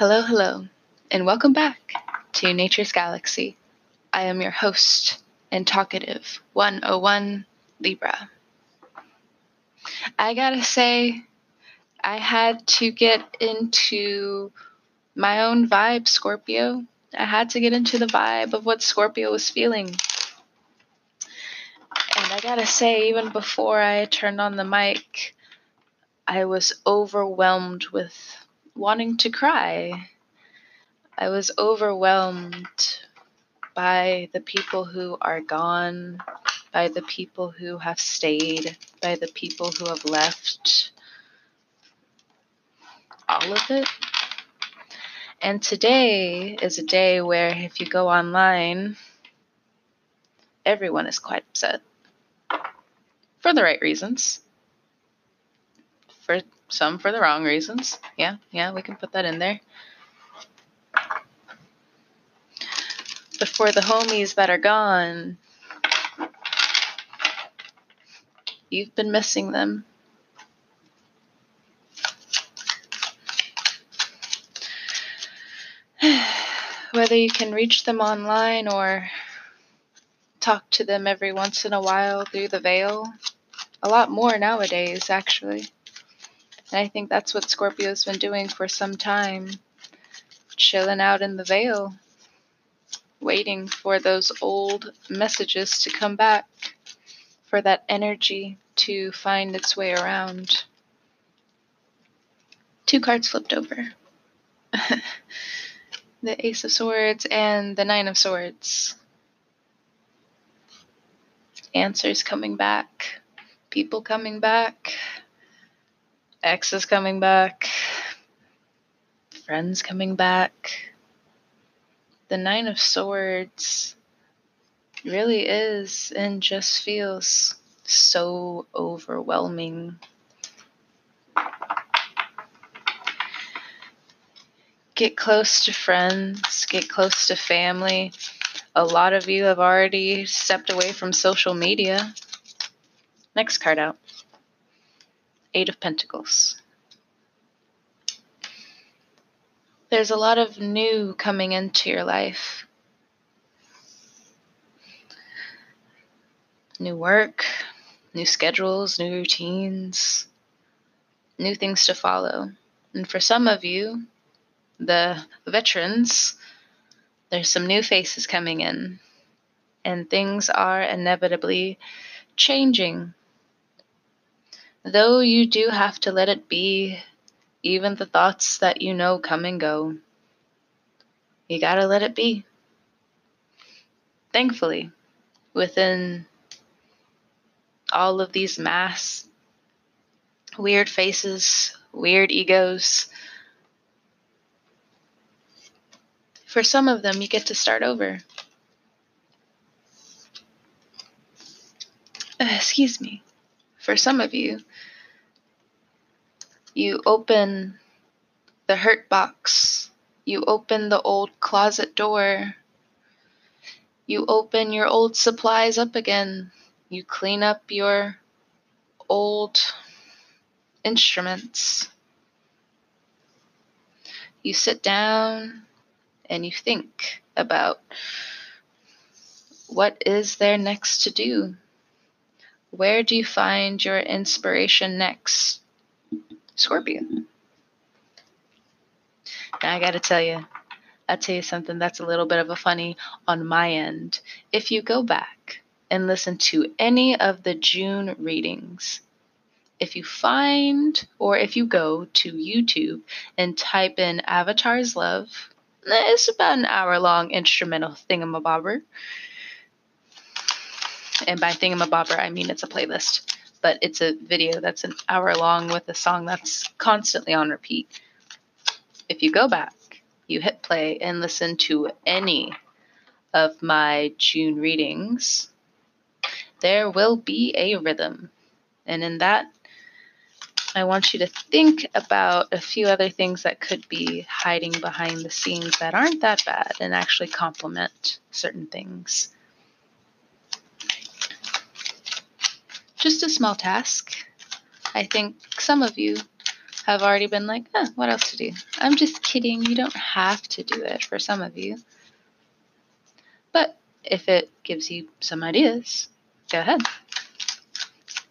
Hello, hello, and welcome back to Nature's Galaxy. I am your host and talkative 101 Libra. I gotta say, I had to get into my own vibe, Scorpio. I had to get into the vibe of what Scorpio was feeling. And I gotta say, even before I turned on the mic, I was overwhelmed with wanting to cry. I was overwhelmed by the people who are gone, by the people who have stayed, by the people who have left. All of it. And today is a day where if you go online, everyone is quite upset. For the right reasons. For some for the wrong reasons. Yeah, yeah, we can put that in there. But for the homies that are gone, you've been missing them. Whether you can reach them online or talk to them every once in a while through the veil, a lot more nowadays, actually. And I think that's what Scorpio's been doing for some time. Chilling out in the veil, waiting for those old messages to come back, for that energy to find its way around. Two cards flipped over the Ace of Swords and the Nine of Swords. Answers coming back, people coming back X is coming back. Friends coming back. The Nine of Swords really is and just feels so overwhelming. Get close to friends, get close to family. A lot of you have already stepped away from social media. Next card out. Eight of Pentacles. There's a lot of new coming into your life. New work, new schedules, new routines, new things to follow. And for some of you, the veterans, there's some new faces coming in, and things are inevitably changing Though you do have to let it be, even the thoughts that you know come and go. You gotta let it be. Thankfully, within all of these mass, weird faces, weird egos, for some of them, you get to start over. Excuse me. For some of you, you open the hurt box. You open the old closet door. You open your old supplies up again. You clean up your old instruments. You sit down and you think about what is there next to do? Where do you find your inspiration next? Scorpio. Now I gotta tell you, I'll tell you something that's a little bit of a funny on my end. If you go back and listen to any of the June readings, if you find or if you go to YouTube and type in Avatar's Love, it's about an hour long instrumental thingamabobber. And by thingamabobber, I mean it's a playlist but it's a video that's an hour long with a song that's constantly on repeat. If you go back, you hit play and listen to any of my June readings, there will be a rhythm. And in that, I want you to think about a few other things that could be hiding behind the scenes that aren't that bad and actually complement certain things. Just a small task. I think some of you have already been like, what else to do? I'm just kidding. You don't have to do it for some of you. But if it gives you some ideas, go ahead.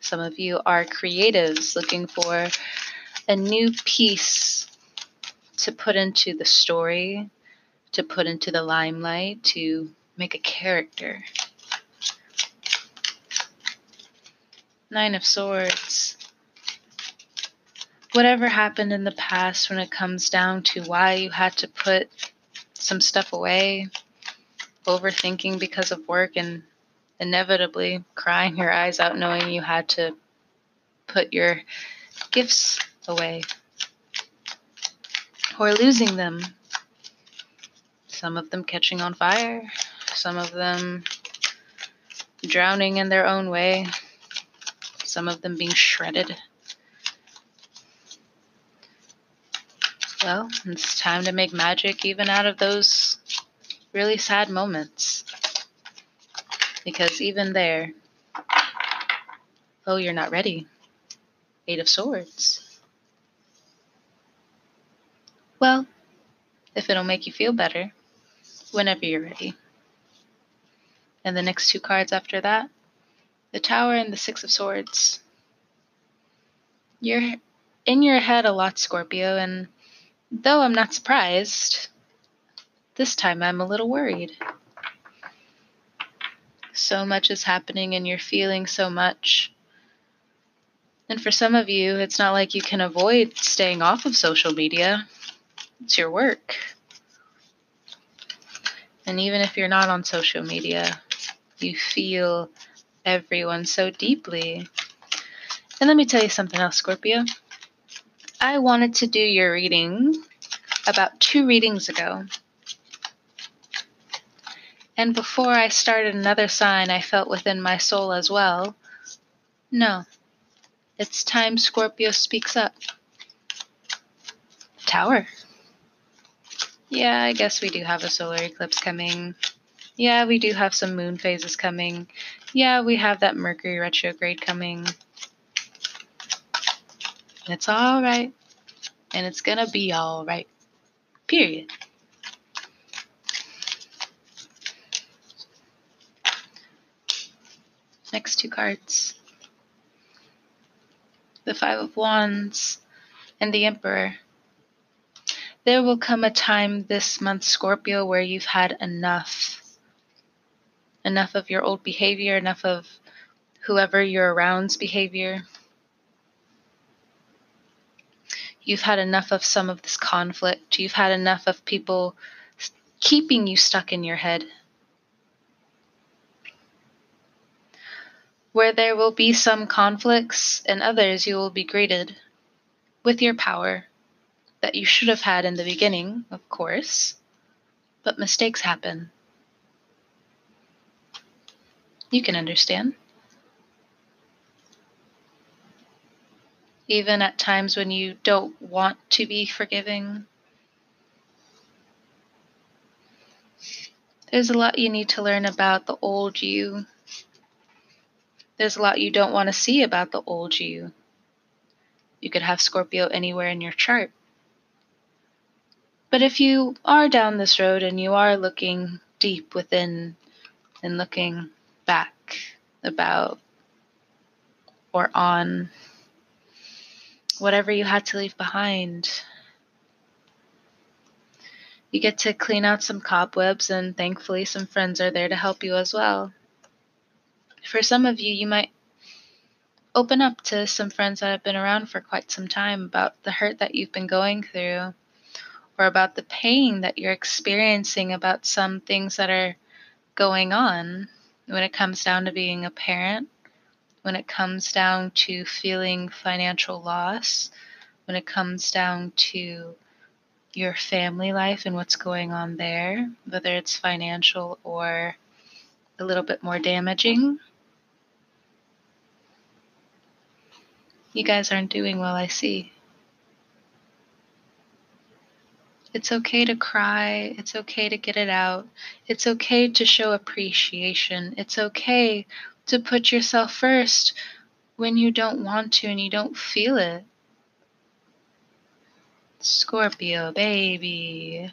Some of you are creatives looking for a new piece to put into the story, to put into the limelight, to make a character. Nine of Swords. Whatever happened in the past when it comes down to why you had to put some stuff away, overthinking because of work, and inevitably crying your eyes out knowing you had to put your gifts away or losing them. Some of them catching on fire, some of them drowning in their own way, some of them being shredded. Well, it's time to make magic even out of those really sad moments. Because even there, oh, you're not ready. Eight of Swords. Well, if it'll make you feel better, whenever you're ready. And the next two cards after that, the Tower and the Six of Swords. You're in your head a lot, Scorpio, and though I'm not surprised, this time I'm a little worried. So much is happening and you're feeling so much. And for some of you, it's not like you can avoid staying off of social media. It's your work. And even if you're not on social media, you feel everyone so deeply. And let me tell you something else, Scorpio. I wanted to do your reading about two readings ago. And before I started another sign, I felt within my soul as well no, it's time Scorpio speaks up. Tower. Yeah, I guess we do have a solar eclipse coming. Yeah, we do have some moon phases coming. Yeah, we have that Mercury retrograde coming. It's alright. And it's gonna be alright. Period. Next two cards the Five of Wands and the Emperor. There will come a time this month, Scorpio, where you've had enough. Enough of your old behavior, enough of whoever you're around's behavior. You've had enough of some of this conflict. You've had enough of people keeping you stuck in your head. Where there will be some conflicts and others, you will be greeted with your power that you should have had in the beginning, of course, but mistakes happen. You can understand. Even at times when you don't want to be forgiving, there's a lot you need to learn about the old you. There's a lot you don't want to see about the old you. You could have Scorpio anywhere in your chart. But if you are down this road and you are looking deep within and looking back about or on whatever you had to leave behind, you get to clean out some cobwebs, and thankfully, some friends are there to help you as well. For some of you, you might open up to some friends that have been around for quite some time about the hurt that you've been going through or about the pain that you're experiencing about some things that are going on when it comes down to being a parent, when it comes down to feeling financial loss, when it comes down to your family life and what's going on there, whether it's financial or a little bit more damaging. You guys aren't doing well, I see. It's okay to cry. It's okay to get it out. It's okay to show appreciation. It's okay to put yourself first when you don't want to and you don't feel it. Scorpio, baby.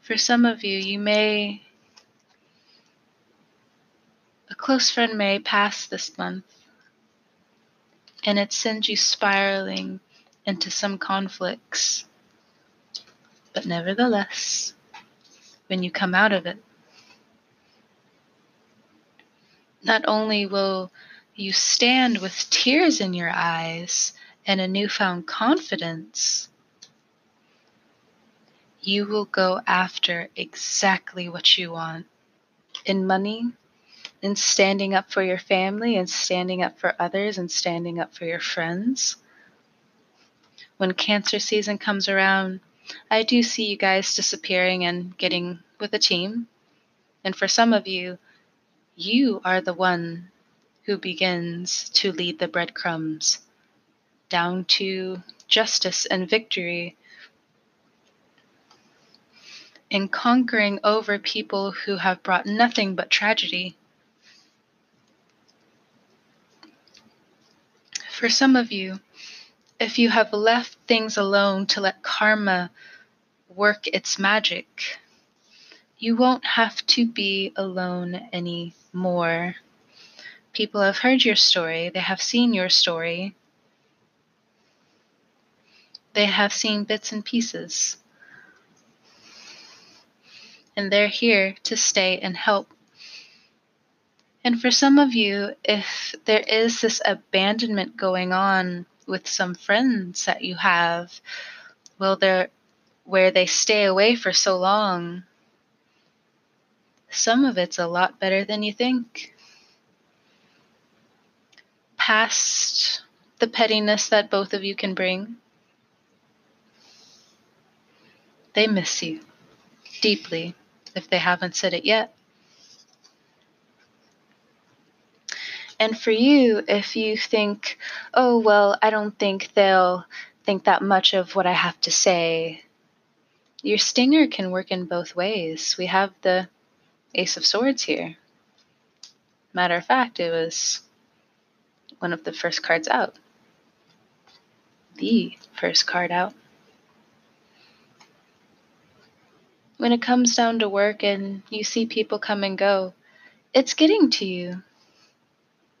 For some of you, you may, a close friend may pass this month, and it sends you spiraling into some conflicts. But nevertheless, when you come out of it, not only will you stand with tears in your eyes and a newfound confidence, you will go after exactly what you want in money, in standing up for your family, and standing up for others, and standing up for your friends. When cancer season comes around, I do see you guys disappearing and getting with a team. And for some of you, you are the one who begins to lead the breadcrumbs down to justice and victory in conquering over people who have brought nothing but tragedy. For some of you, if you have left things alone to let karma work its magic, you won't have to be alone anymore. People have heard your story, they have seen your story, they have seen bits and pieces and they're here to stay and help. And for some of you, if there is this abandonment going on with some friends that you have, well, they're where they stay away for so long, some of it's a lot better than you think. Past the pettiness that both of you can bring, they miss you deeply if they haven't said it yet. And for you, if you think, oh, well, I don't think they'll think that much of what I have to say, your stinger can work in both ways. We have the Ace of Swords here. Matter of fact, it was one of the first cards out. The first card out. when it comes down to work and you see people come and go, it's getting to you.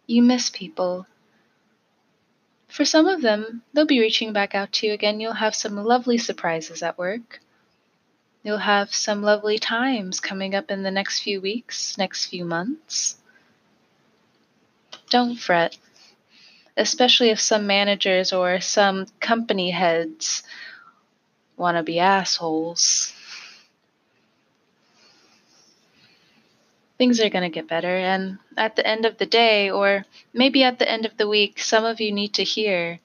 You miss people. For some of them, they'll be reaching back out to you again. You'll have some lovely surprises at work. You'll have some lovely times coming up in the next few weeks, next few months. Don't fret, especially if some managers or some company heads want to be assholes. Things are going to get better. And at the end of the day, or maybe at the end of the week, some of you need to hear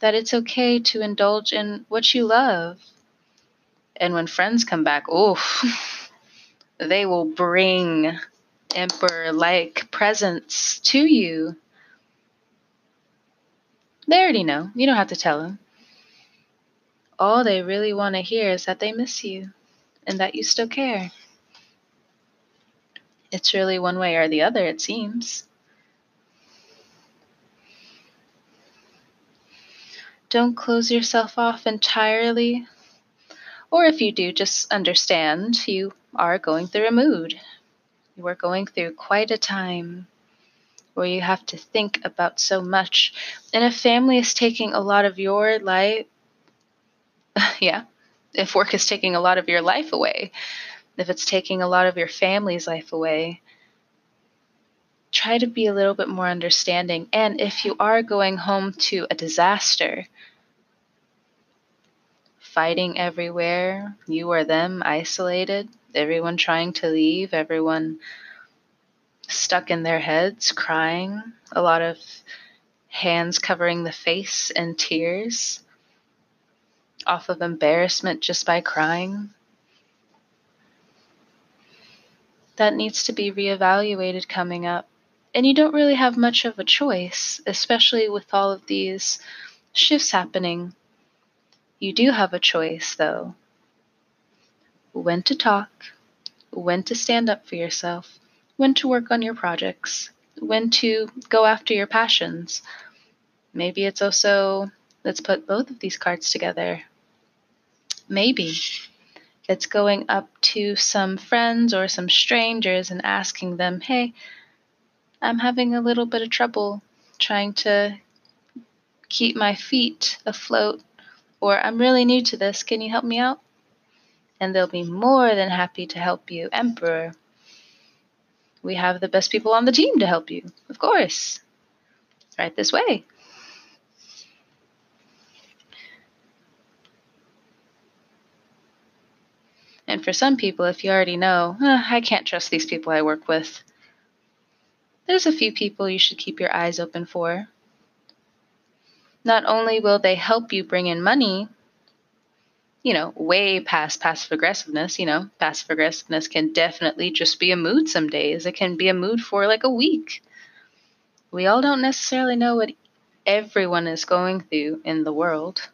that it's okay to indulge in what you love. And when friends come back, oh, they will bring emperor like presents to you. They already know. You don't have to tell them. All they really want to hear is that they miss you and that you still care. It's really one way or the other, it seems. Don't close yourself off entirely. Or if you do, just understand you are going through a mood. You are going through quite a time where you have to think about so much. And if family is taking a lot of your life, yeah, if work is taking a lot of your life away, if it's taking a lot of your family's life away, try to be a little bit more understanding. And if you are going home to a disaster, fighting everywhere, you or them isolated, everyone trying to leave, everyone stuck in their heads, crying, a lot of hands covering the face and tears off of embarrassment just by crying. That needs to be reevaluated coming up. And you don't really have much of a choice, especially with all of these shifts happening. You do have a choice, though. When to talk, when to stand up for yourself, when to work on your projects, when to go after your passions. Maybe it's also let's put both of these cards together. Maybe it's going up to some friends or some strangers and asking them, hey, I'm having a little bit of trouble trying to keep my feet afloat, or I'm really new to this, can you help me out? And they'll be more than happy to help you, Emperor. We have the best people on the team to help you, of course. Right this way. And for some people, if you already know, I can't trust these people I work with, there's a few people you should keep your eyes open for. Not only will they help you bring in money, you know, way past passive aggressiveness, you know, passive aggressiveness can definitely just be a mood some days. It can be a mood for like a week. We all don't necessarily know what everyone is going through in the world.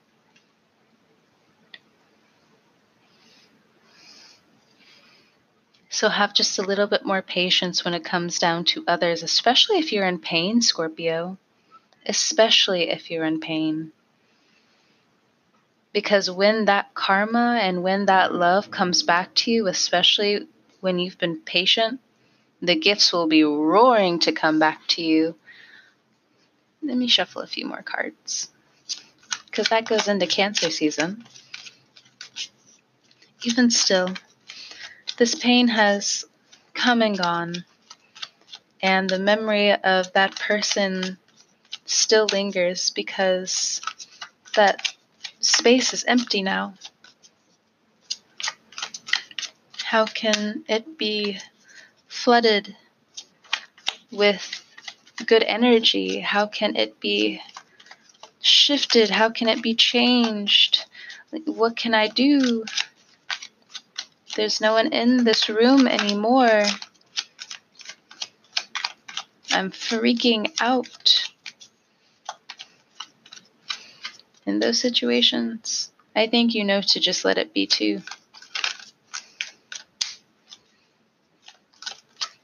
So have just a little bit more patience when it comes down to others, especially if you're in pain, Scorpio. Especially if you're in pain. Because when that karma and when that love comes back to you, especially when you've been patient, the gifts will be roaring to come back to you. Let me shuffle a few more cards. Because that goes into Cancer season. Even still, this pain has come and gone, and the memory of that person still lingers because that space is empty now. How can it be flooded with good energy? How can it be shifted? How can it be changed? What can I do? There's no one in this room anymore. I'm freaking out. In those situations, I think you know to just let it be too.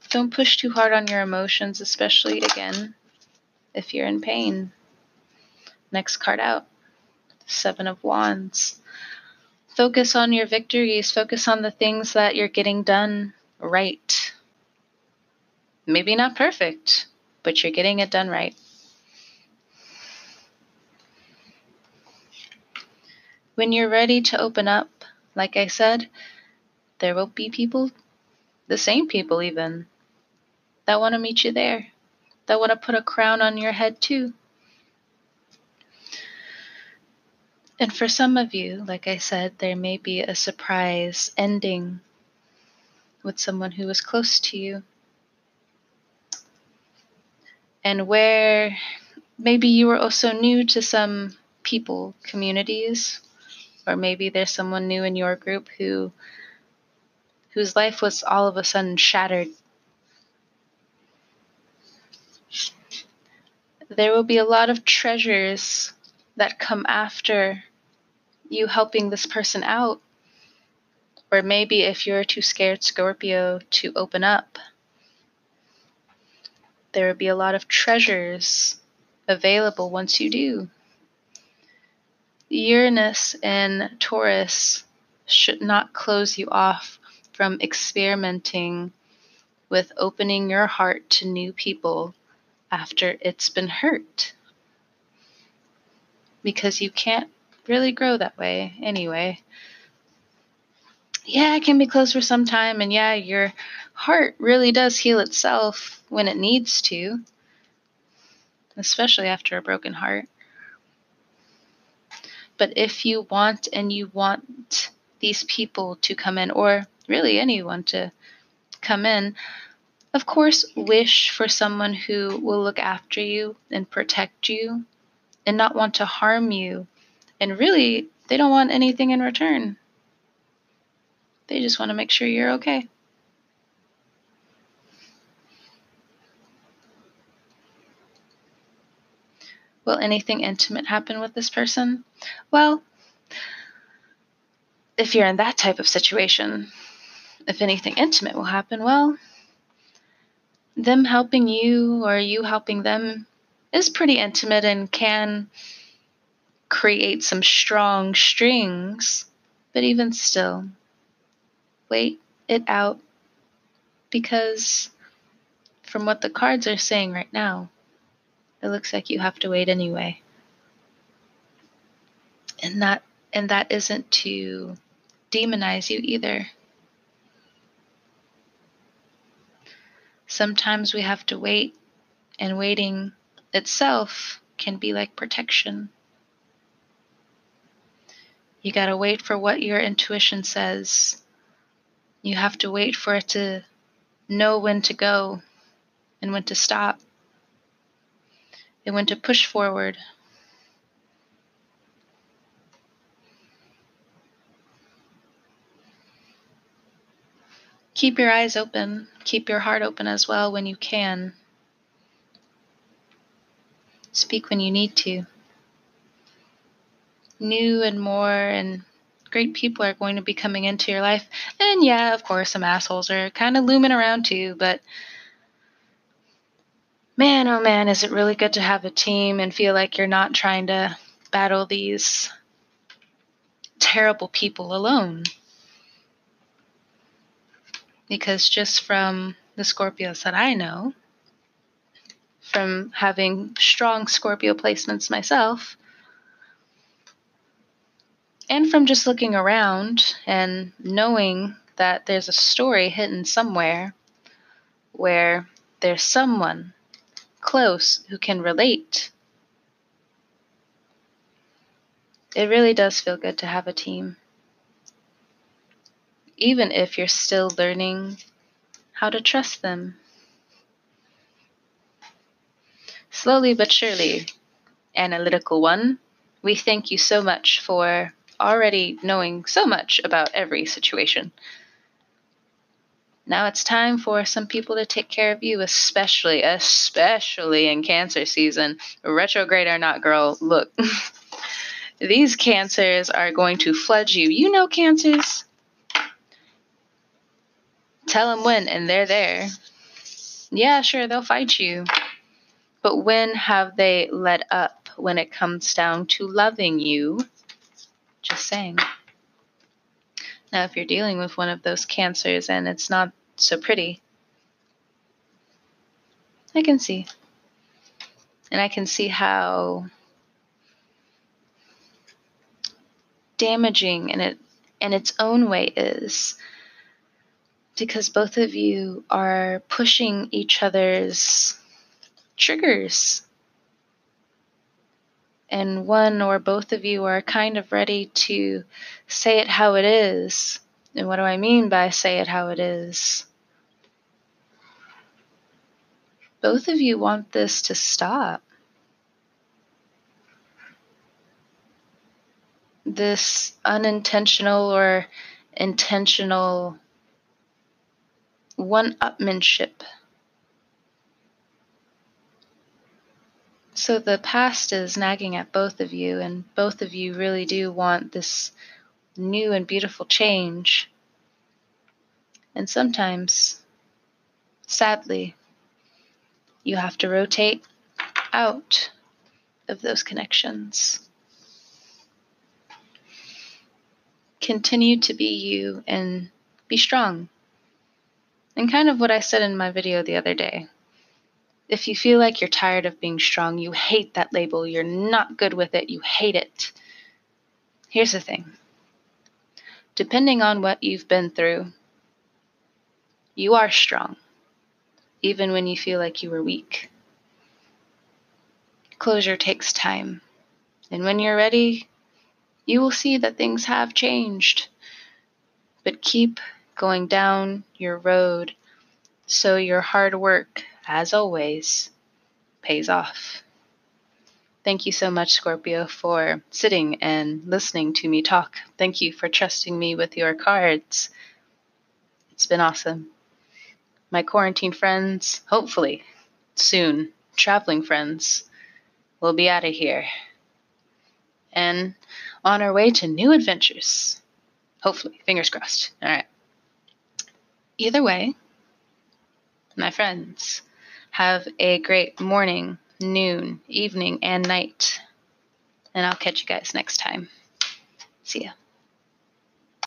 Don't push too hard on your emotions, especially again if you're in pain. Next card out Seven of Wands. Focus on your victories. Focus on the things that you're getting done right. Maybe not perfect, but you're getting it done right. When you're ready to open up, like I said, there will be people, the same people even, that want to meet you there, that want to put a crown on your head too. And for some of you, like I said, there may be a surprise ending with someone who was close to you. And where maybe you were also new to some people, communities, or maybe there's someone new in your group who whose life was all of a sudden shattered. There will be a lot of treasures that come after you helping this person out. Or maybe if you're too scared, Scorpio, to open up, there will be a lot of treasures available once you do. Uranus and Taurus should not close you off from experimenting with opening your heart to new people after it's been hurt because you can't really grow that way anyway. Yeah, it can be closed for some time, and yeah, your heart really does heal itself when it needs to, especially after a broken heart. But if you want and you want these people to come in, or really anyone to come in, of course, wish for someone who will look after you and protect you and not want to harm you. And really, they don't want anything in return. They just want to make sure you're okay. Will anything intimate happen with this person? Well, if you're in that type of situation, if anything intimate will happen, well, them helping you or you helping them is pretty intimate and can create some strong strings, but even still, wait it out because from what the cards are saying right now, it looks like you have to wait anyway. And that and that isn't to demonize you either. Sometimes we have to wait, and waiting itself can be like protection. You got to wait for what your intuition says. You have to wait for it to know when to go and when to stop and when to push forward. Keep your eyes open, keep your heart open as well when you can. Speak when you need to. New and more and great people are going to be coming into your life. And yeah, of course, some assholes are kind of looming around too, but man, oh man, is it really good to have a team and feel like you're not trying to battle these terrible people alone because just from the Scorpios that I know, from having strong Scorpio placements myself, and from just looking around and knowing that there's a story hidden somewhere where there's someone close who can relate. It really does feel good to have a team even if you're still learning how to trust them. Slowly but surely, Analytical One, we thank you so much for already knowing so much about every situation. Now it's time for some people to take care of you, especially, especially in cancer season. Retrograde or not, girl, look. These cancers are going to flood you. You know cancers tell them when and they're there. Yeah, sure, they'll fight you. But when have they let up when it comes down to loving you? Just saying. Now, if you're dealing with one of those cancers and it's not so pretty, I can see. And I can see how damaging in it in its own way is because both of you are pushing each other's triggers. And one or both of you are kind of ready to say it how it is. And what do I mean by say it how it is? Both of you want this to stop. This unintentional or intentional one upmanship. So the past is nagging at both of you, and both of you really do want this new and beautiful change. And sometimes, sadly, you have to rotate out of those connections. Continue to be you and be strong. And kind of what I said in my video the other day. If you feel like you're tired of being strong, you hate that label, you're not good with it, you hate it. Here's the thing depending on what you've been through, you are strong, even when you feel like you were weak. Closure takes time, and when you're ready, you will see that things have changed. But keep going down your road so your hard work, as always, pays off. Thank you so much, Scorpio, for sitting and listening to me talk. Thank you for trusting me with your cards. It's been awesome. My quarantine friends, hopefully soon, traveling friends, will be out of here and on our way to new adventures. Hopefully, fingers crossed. All right. Either way, my friends, have a great morning, noon, evening, and night. And I'll catch you guys next time. See ya.